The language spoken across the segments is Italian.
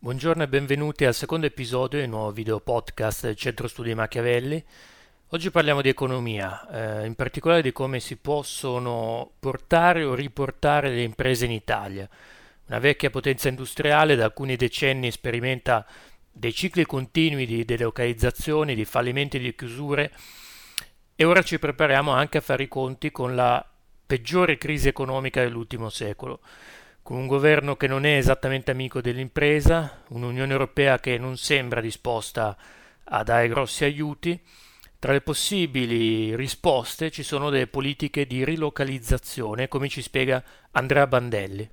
Buongiorno e benvenuti al secondo episodio del nuovo video podcast del Centro Studi Machiavelli. Oggi parliamo di economia, eh, in particolare di come si possono portare o riportare le imprese in Italia. Una vecchia potenza industriale da alcuni decenni sperimenta dei cicli continui di delocalizzazioni, di fallimenti, di chiusure e ora ci prepariamo anche a fare i conti con la peggiore crisi economica dell'ultimo secolo con un governo che non è esattamente amico dell'impresa, un'Unione Europea che non sembra disposta a dare grossi aiuti, tra le possibili risposte ci sono delle politiche di rilocalizzazione, come ci spiega Andrea Bandelli.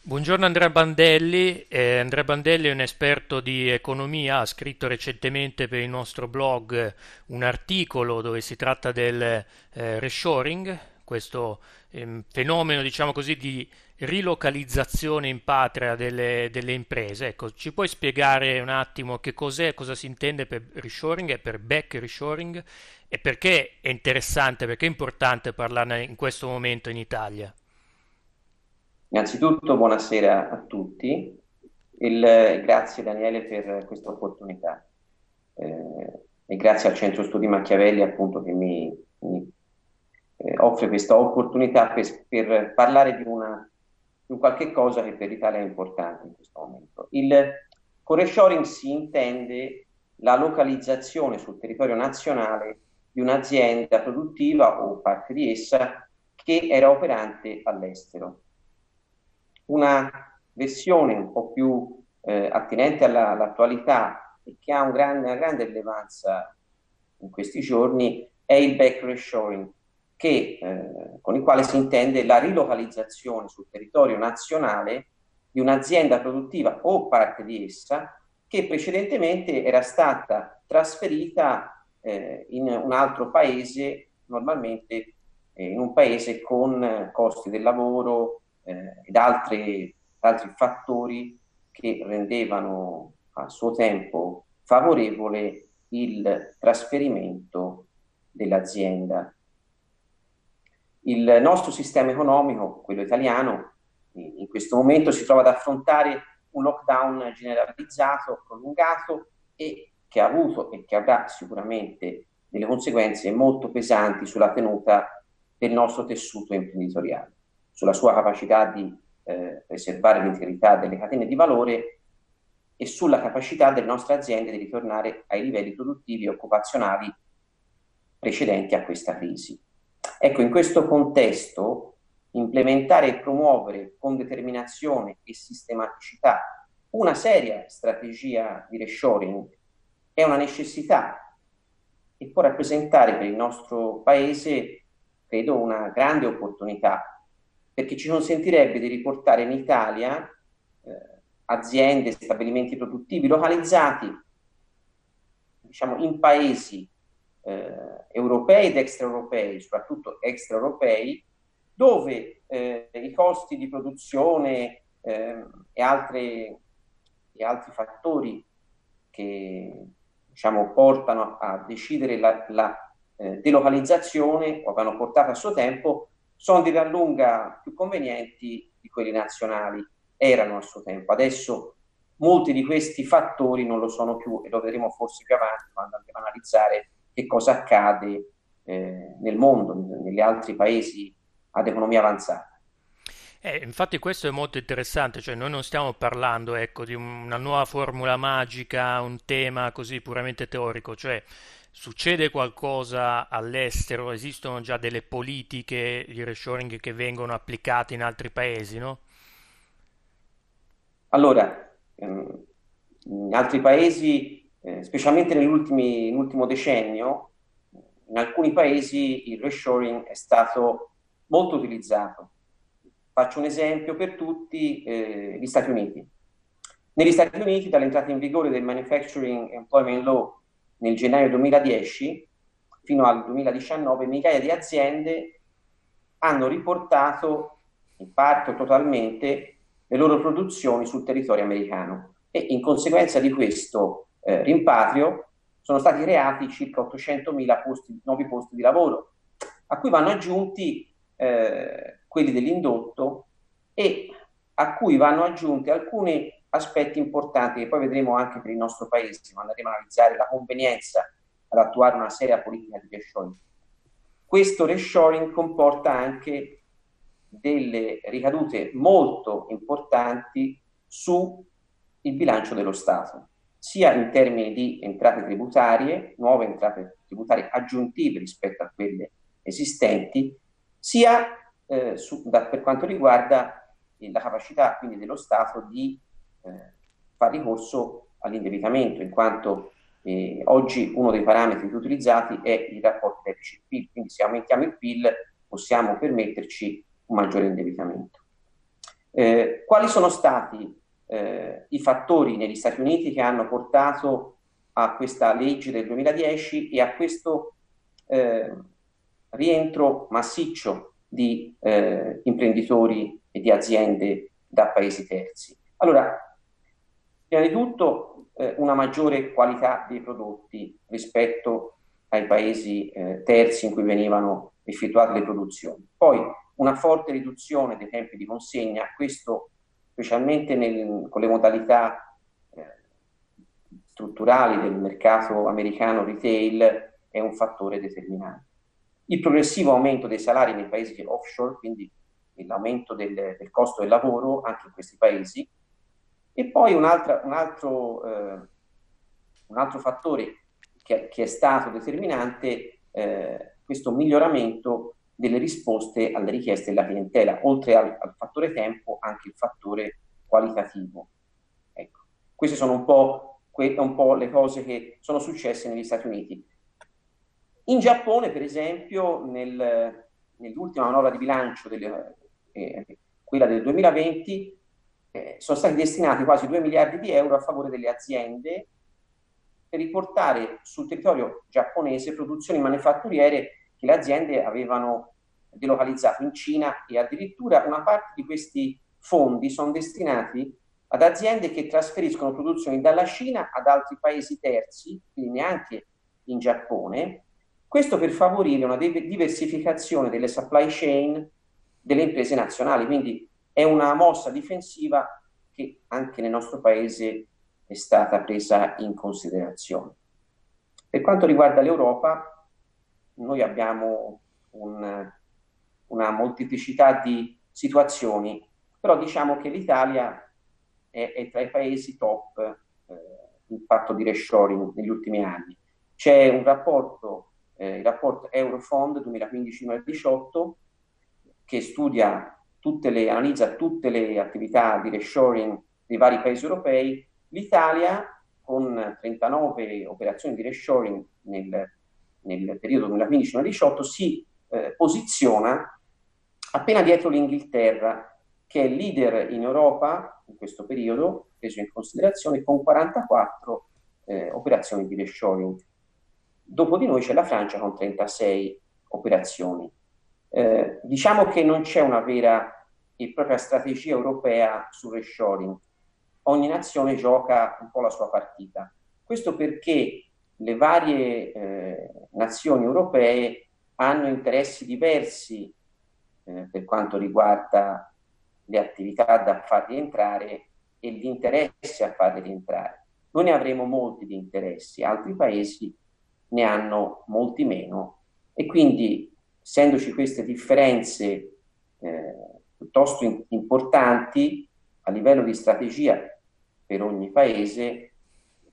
Buongiorno Andrea Bandelli, eh, Andrea Bandelli è un esperto di economia, ha scritto recentemente per il nostro blog un articolo dove si tratta del eh, reshoring, questo ehm, fenomeno, diciamo così, di rilocalizzazione in patria delle, delle, imprese. Ecco, ci puoi spiegare un attimo che cos'è, cosa si intende per reshoring e per back reshoring e perché è interessante, perché è importante parlarne in questo momento in Italia? Innanzitutto buonasera a tutti, Il, grazie Daniele per questa opportunità eh, e grazie al Centro Studi Machiavelli appunto che mi, mi eh, offre questa opportunità per, per parlare di, una, di un qualche cosa che per l'Italia è importante in questo momento. Il core shoring si intende la localizzazione sul territorio nazionale di un'azienda produttiva o parte di essa che era operante all'estero. Una versione un po' più eh, attinente alla, all'attualità e che ha un grande, una grande rilevanza in questi giorni è il back reshoring, che, eh, con il quale si intende la rilocalizzazione sul territorio nazionale di un'azienda produttiva o parte di essa che precedentemente era stata trasferita eh, in un altro paese, normalmente eh, in un paese con costi del lavoro eh, ed altri, altri fattori che rendevano a suo tempo favorevole il trasferimento dell'azienda il nostro sistema economico, quello italiano, in questo momento si trova ad affrontare un lockdown generalizzato, prolungato e che ha avuto e che avrà sicuramente delle conseguenze molto pesanti sulla tenuta del nostro tessuto imprenditoriale, sulla sua capacità di eh, preservare l'integrità delle catene di valore e sulla capacità delle nostre aziende di ritornare ai livelli produttivi e occupazionali precedenti a questa crisi. Ecco, in questo contesto, implementare e promuovere con determinazione e sistematicità una seria strategia di reshoring è una necessità. E può rappresentare per il nostro Paese, credo, una grande opportunità, perché ci consentirebbe di riportare in Italia eh, aziende, stabilimenti produttivi localizzati diciamo, in paesi eh, europei ed extraeuropei, soprattutto extraeuropei, dove eh, i costi di produzione eh, e, altre, e, altri fattori che diciamo, portano a decidere la, la eh, delocalizzazione o avevano portato a suo tempo sono di gran lunga più convenienti di quelli nazionali, erano a suo tempo. Adesso molti di questi fattori non lo sono più e lo vedremo forse più avanti quando andremo a analizzare che cosa accade eh, nel mondo, negli altri paesi ad economia avanzata. Eh, infatti questo è molto interessante, cioè noi non stiamo parlando ecco, di una nuova formula magica, un tema così puramente teorico, cioè succede qualcosa all'estero, esistono già delle politiche di reshoring che vengono applicate in altri paesi, no? Allora, ehm, in altri paesi eh, specialmente nell'ultimo decennio, in alcuni paesi il reshoring è stato molto utilizzato. Faccio un esempio per tutti, eh, gli Stati Uniti. Negli Stati Uniti, dall'entrata in vigore del Manufacturing Employment Law nel gennaio 2010 fino al 2019, migliaia di aziende hanno riportato in parte o totalmente le loro produzioni sul territorio americano e in conseguenza di questo eh, rimpatrio sono stati creati circa 800.000 posti, nuovi posti di lavoro, a cui vanno aggiunti eh, quelli dell'indotto e a cui vanno aggiunti alcuni aspetti importanti che poi vedremo anche per il nostro paese quando andremo a analizzare la convenienza ad attuare una seria politica di reshoring. Questo reshoring comporta anche delle ricadute molto importanti sul bilancio dello Stato, sia in termini di entrate tributarie, nuove entrate tributarie aggiuntive rispetto a quelle esistenti, sia eh, su, da, per quanto riguarda la capacità quindi dello Stato di eh, fare ricorso all'indebitamento, in quanto eh, oggi uno dei parametri più utilizzati è il rapporto deficit-PIL, quindi se aumentiamo il PIL possiamo permetterci un maggiore indebitamento. Eh, quali sono stati eh, i fattori negli Stati Uniti che hanno portato a questa legge del 2010 e a questo eh, rientro massiccio di eh, imprenditori e di aziende da paesi terzi? Allora, prima di tutto eh, una maggiore qualità dei prodotti rispetto ai paesi eh, terzi in cui venivano effettuate le produzioni. Poi una forte riduzione dei tempi di consegna, questo specialmente nel, con le modalità eh, strutturali del mercato americano retail, è un fattore determinante. Il progressivo aumento dei salari nei paesi offshore, quindi l'aumento del, del costo del lavoro anche in questi paesi, e poi un, altra, un, altro, eh, un altro, fattore che, che, è stato determinante, eh, questo miglioramento delle risposte alle richieste della clientela, oltre al, al fattore tempo, anche il fattore qualitativo. Ecco. Queste sono un po', que- un po', le cose che sono successe negli Stati Uniti. In Giappone, per esempio, nel, nell'ultima manovra di bilancio, delle, eh, quella del 2020, eh, sono stati destinati quasi 2 miliardi di euro a favore delle aziende per riportare sul territorio giapponese produzioni manifatturiere che le aziende avevano delocalizzato in Cina e addirittura una parte di questi fondi sono destinati ad aziende che trasferiscono produzioni dalla Cina ad altri paesi terzi, quindi neanche in Giappone, questo per favorire una diversificazione delle supply chain delle imprese nazionali, quindi è una mossa difensiva che anche nel nostro paese è stata presa in considerazione. Per quanto riguarda l'Europa, noi abbiamo un, una molteplicità di situazioni, però diciamo che l'Italia è, è tra i paesi top eh, in fatto di reshoring negli ultimi anni. C'è un rapporto, eh, il rapporto Eurofond 2015-2018, che studia tutte le, analizza tutte le attività di reshoring dei vari paesi europei, l'Italia con 39 operazioni di reshoring nel, nel periodo 2015-2018 si eh, posiziona appena dietro l'Inghilterra, che è leader in Europa in questo periodo, preso in considerazione, con 44 eh, operazioni di reshoring. Dopo di noi c'è la Francia con 36 operazioni. Eh, diciamo che non c'è una vera e propria strategia europea sul reshoring. Ogni nazione gioca un po' la sua partita. Questo perché le varie eh, nazioni europee hanno interessi diversi eh, per quanto riguarda le attività da far rientrare e gli interessi a farle rientrare. Noi ne avremo molti di interessi, altri paesi ne hanno molti meno e quindi essendoci queste differenze eh, piuttosto in, importanti a livello di strategia per ogni paese,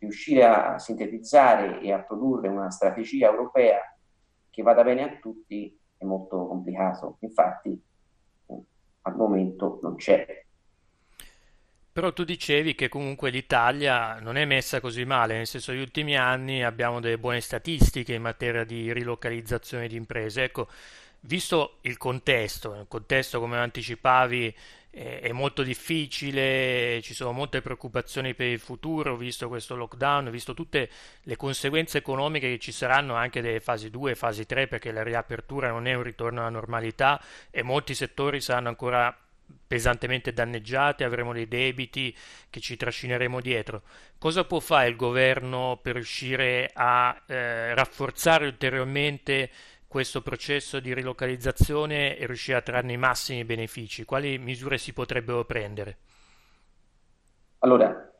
riuscire a sintetizzare e a produrre una strategia europea che vada bene a tutti è molto complicato. Infatti al momento non c'è. Però tu dicevi che comunque l'Italia non è messa così male, nel senso negli ultimi anni abbiamo delle buone statistiche in materia di rilocalizzazione di imprese. Ecco, visto il contesto, il contesto come anticipavi è molto difficile, ci sono molte preoccupazioni per il futuro, visto questo lockdown, visto tutte le conseguenze economiche che ci saranno anche delle fasi 2 e fasi 3, perché la riapertura non è un ritorno alla normalità e molti settori saranno ancora pesantemente danneggiati, avremo dei debiti che ci trascineremo dietro. Cosa può fare il governo per riuscire a eh, rafforzare ulteriormente questo processo di rilocalizzazione e riuscire a trarne i massimi benefici? Quali misure si potrebbero prendere? Allora,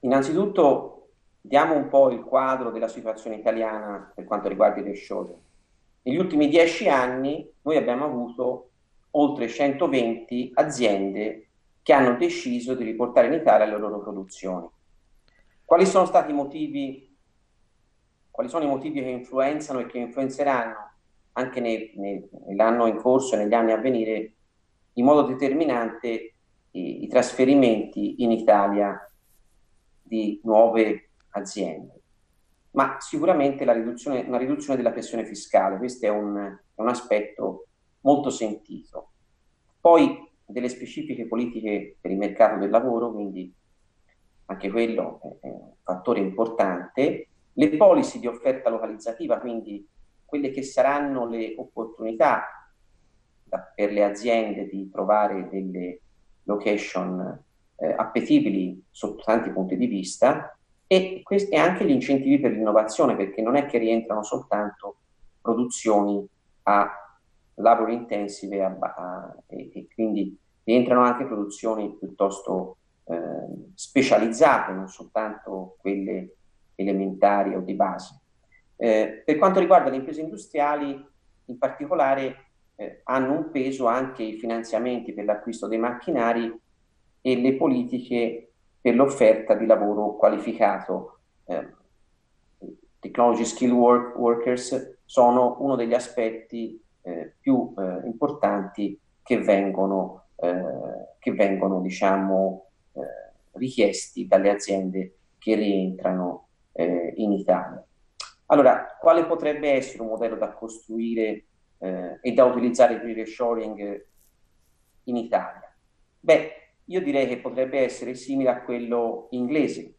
innanzitutto diamo un po' il quadro della situazione italiana per quanto riguarda il reshoring. Negli ultimi dieci anni noi abbiamo avuto oltre 120 aziende che hanno deciso di riportare in Italia le loro produzioni. Quali sono stati i motivi, quali sono i motivi che influenzano e che influenzeranno anche nei, nei, nell'anno in corso negli anni a venire in modo determinante i, i trasferimenti in Italia di nuove aziende? Ma sicuramente riduzione, una riduzione della pressione fiscale, questo è un, un aspetto molto sentito. Poi delle specifiche politiche per il mercato del lavoro, quindi anche quello è un fattore importante. Le policy di offerta localizzativa, quindi quelle che saranno le opportunità da, per le aziende di trovare delle location eh, appetibili sotto tanti punti di vista e, questi, e anche gli incentivi per l'innovazione, perché non è che rientrano soltanto produzioni a labor intensive a, a, e, e, quindi rientrano anche produzioni piuttosto eh, specializzate, non soltanto quelle elementari o di base. Eh, per quanto riguarda le imprese industriali, in particolare eh, hanno un peso anche i finanziamenti per l'acquisto dei macchinari e le politiche per l'offerta di lavoro qualificato. Eh, technology Skill work, Workers sono uno degli aspetti eh, più eh, importanti che vengono, eh, che vengono diciamo, eh, richiesti dalle aziende che rientrano eh, in Italia. Allora, quale potrebbe essere un modello da costruire e da utilizzare per il reshoring in Italia? Beh, io direi che potrebbe essere simile a quello inglese.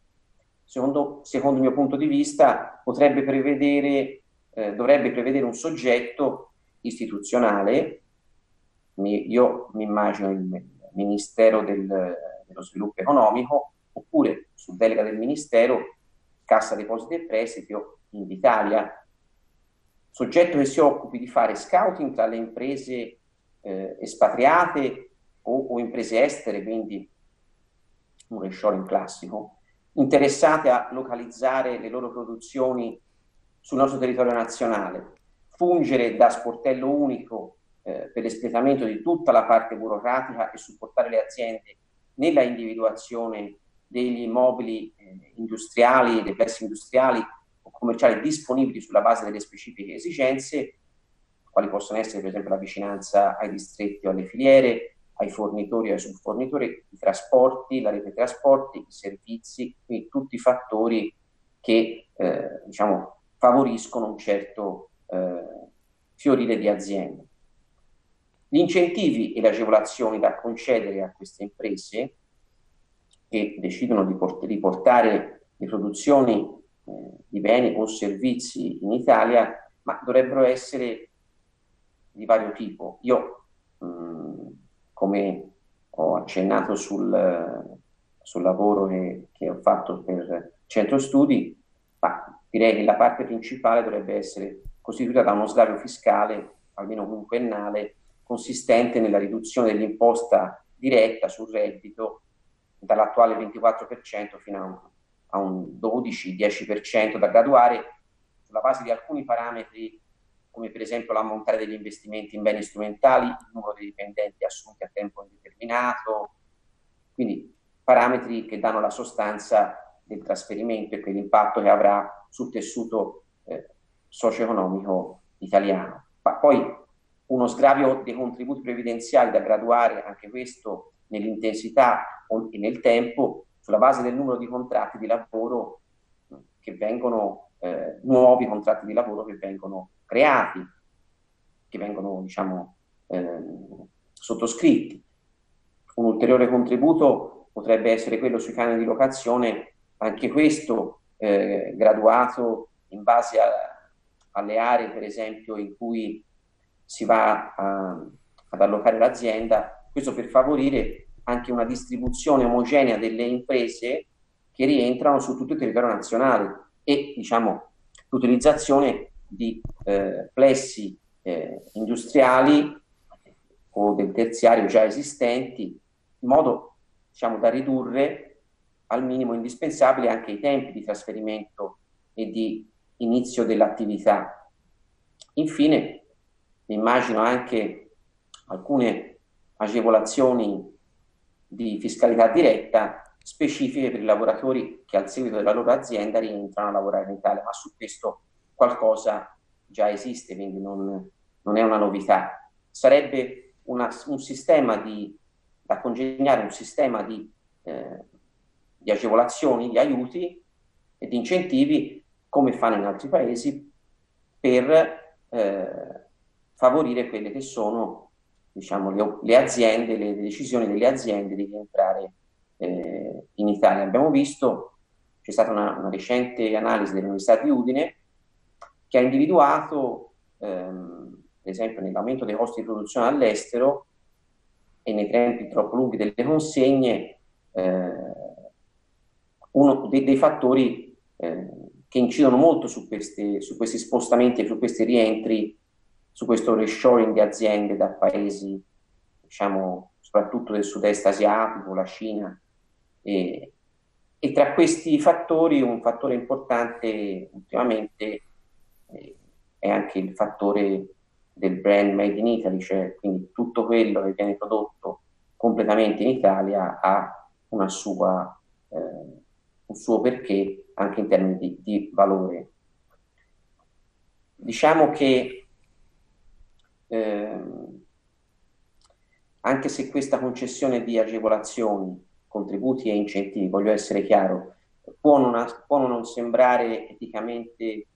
Secondo, secondo il mio punto di vista, potrebbe prevedere, eh, dovrebbe prevedere un soggetto istituzionale, io mi immagino il Ministero del, dello Sviluppo Economico, oppure su delega del Ministero, Cassa Depositi e Prestiti Invitalia, soggetto che si occupi di fare scouting tra le imprese eh, espatriate o, o, imprese estere, quindi un reshoring classico, interessate a localizzare le loro produzioni sul nostro territorio nazionale fungere da sportello unico eh, per l'espletamento di tutta la parte burocratica e supportare le aziende nella individuazione degli immobili eh, industriali, dei pressi industriali o commerciali disponibili sulla base delle specifiche esigenze, quali possono essere per esempio la vicinanza ai distretti o alle filiere, ai fornitori o ai subfornitori, i trasporti, la rete trasporti, i servizi, quindi tutti i fattori che eh, diciamo, favoriscono un certo eh, fiorire di aziende. Gli incentivi e le agevolazioni da concedere a queste imprese che decidono di, port- di portare le produzioni di beni o servizi in Italia, ma dovrebbero essere di vario tipo. Io, come ho accennato sul, sul lavoro che, che, ho fatto per centro studi, direi che la parte principale dovrebbe essere costituita da uno sgravio fiscale, almeno quinquennale, consistente nella riduzione dell'imposta diretta sul reddito dall'attuale 24% fino a un, 12-10% da graduare sulla base di alcuni parametri come per esempio l'ammontare degli investimenti in beni strumentali, il numero di dipendenti assunti a tempo indeterminato, quindi parametri che danno la sostanza del trasferimento e quell'impatto che avrà sul tessuto eh, socio-economico italiano. Ma poi uno sgravio dei contributi previdenziali da graduare, anche questo nell'intensità e nel tempo, sulla base del numero di contratti di lavoro che vengono, eh, nuovi contratti di lavoro che vengono creati, che vengono, diciamo, eh, sottoscritti. Un ulteriore contributo potrebbe essere quello sui canoni di locazione, anche questo eh, graduato in base a, alle aree, per esempio, in cui si va a, ad allocare l'azienda, questo per favorire anche una distribuzione omogenea delle imprese che rientrano su tutto il territorio nazionale e diciamo l'utilizzazione di eh, plessi eh, industriali o del terziario già esistenti, in modo diciamo, da ridurre al minimo indispensabile anche i tempi di trasferimento e di inizio dell'attività. Infine, immagino anche alcune agevolazioni di fiscalità diretta specifiche per i lavoratori che al seguito della loro azienda rientrano a lavorare in Italia, ma su questo qualcosa già esiste, quindi non, non è una novità. Sarebbe una, un sistema di, da congegnare, un sistema di, eh, di agevolazioni, di aiuti e di incentivi, come fanno in altri paesi, per eh, favorire quelle che sono diciamo, le, le, aziende, le, decisioni delle aziende di rientrare eh, in Italia. Abbiamo visto, c'è stata una, una recente analisi dell'Università di Udine che ha individuato, ehm, ad esempio, nell'aumento dei costi di produzione all'estero e nei tempi troppo lunghi delle consegne, eh, uno dei, dei fattori eh, che incidono molto su, queste, su questi spostamenti e su questi rientri, su questo reshoring di aziende da paesi, diciamo, soprattutto del sud-est asiatico, la Cina. E, e tra questi fattori un fattore importante ultimamente eh, è anche il fattore del brand made in Italy, cioè quindi tutto quello che viene prodotto completamente in Italia ha una sua eh, un suo perché anche in termini di, di valore. Diciamo che ehm, anche se questa concessione di agevolazioni, contributi e incentivi, voglio essere chiaro, può non, può non sembrare eticamente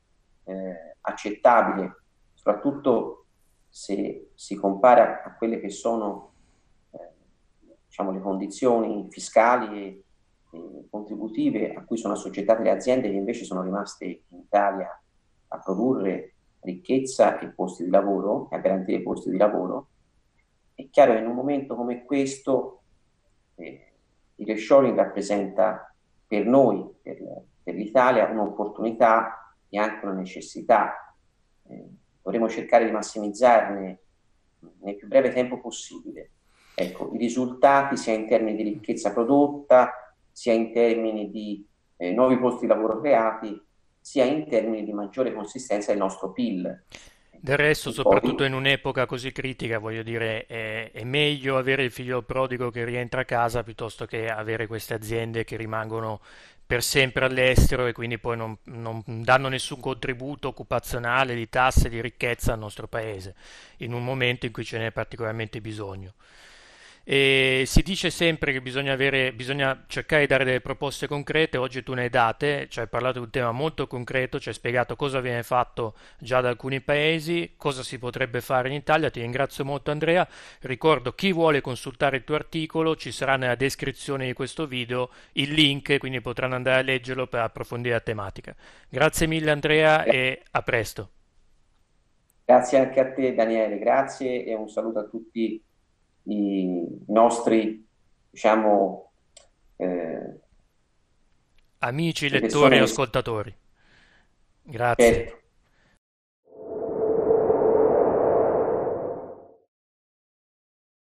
eh, accettabile, soprattutto se si compara a quelle che sono eh, diciamo, le condizioni fiscali e eh, contributive a cui sono assoggettate le aziende che invece sono rimaste in Italia a produrre ricchezza e posti di lavoro, a garantire posti di lavoro, è chiaro che in un momento come questo eh, il reshoring rappresenta per noi, per, per, l'Italia, un'opportunità e anche una necessità. Eh, dovremo cercare di massimizzarne nel più breve tempo possibile. Ecco, i risultati sia in termini di ricchezza prodotta, sia in termini di eh, nuovi posti di lavoro creati, sia in termini di maggiore consistenza del nostro PIL. Del resto, soprattutto in un'epoca così critica, voglio dire, è, è, meglio avere il figlio prodigo che rientra a casa piuttosto che avere queste aziende che rimangono per sempre all'estero e quindi poi non, non danno nessun contributo occupazionale, di tasse, di ricchezza al nostro paese, in un momento in cui ce n'è particolarmente bisogno. E si dice sempre che bisogna, avere, bisogna, cercare di dare delle proposte concrete, oggi tu ne hai date, ci hai parlato di un tema molto concreto, ci hai spiegato cosa viene fatto già da alcuni paesi, cosa si potrebbe fare in Italia, ti ringrazio molto Andrea, ricordo chi vuole consultare il tuo articolo ci sarà nella descrizione di questo video il link, quindi potranno andare a leggerlo per approfondire la tematica. Grazie mille Andrea e a presto. Grazie anche a te Daniele, grazie e un saluto a tutti i nostri, diciamo, eh, amici, lettori e ascoltatori. Grazie. Certo.